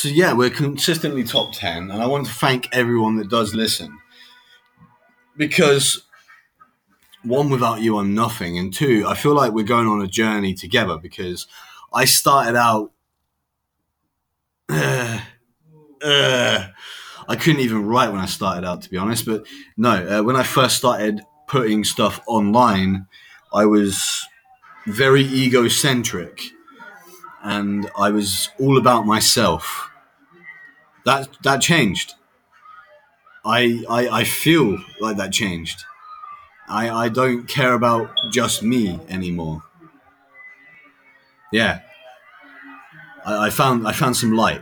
So yeah, we're consistently top ten, and I want to thank everyone that does listen because one, without you, I'm nothing, and two, I feel like we're going on a journey together because I started out. Uh, uh, I couldn't even write when I started out, to be honest. But no, uh, when I first started putting stuff online, I was very egocentric and I was all about myself. That that changed. I I, I feel like that changed. I, I don't care about just me anymore. Yeah. I, I found I found some light.